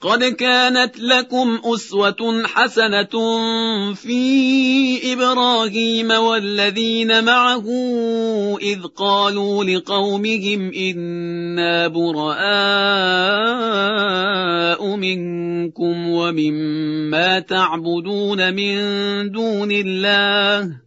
قد كانت لكم اسوه حسنه في إبراهيم والذين معه اذ قالوا لقومهم أنا براء منكم ومما تعبدون من دون الله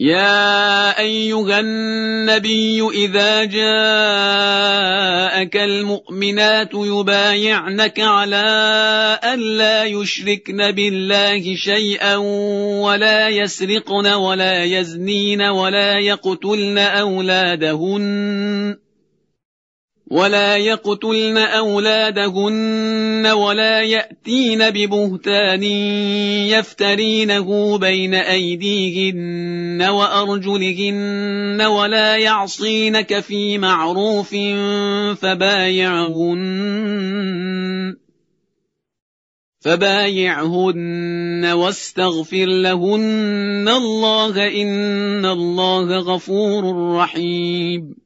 يا أيها النبي إذا جاءك المؤمنات يبايعنك على الا يشركن بالله شيئا ولا يسرقن ولا يزنين ولا يقتلن أولادهن. ولا يقتلن اولادهن ولا ياتين ببهتان يفترينه بين ايديهن وارجلهن ولا يعصينك في معروف فبايعهن فبايعهن واستغفر لهن الله ان الله غفور رحيم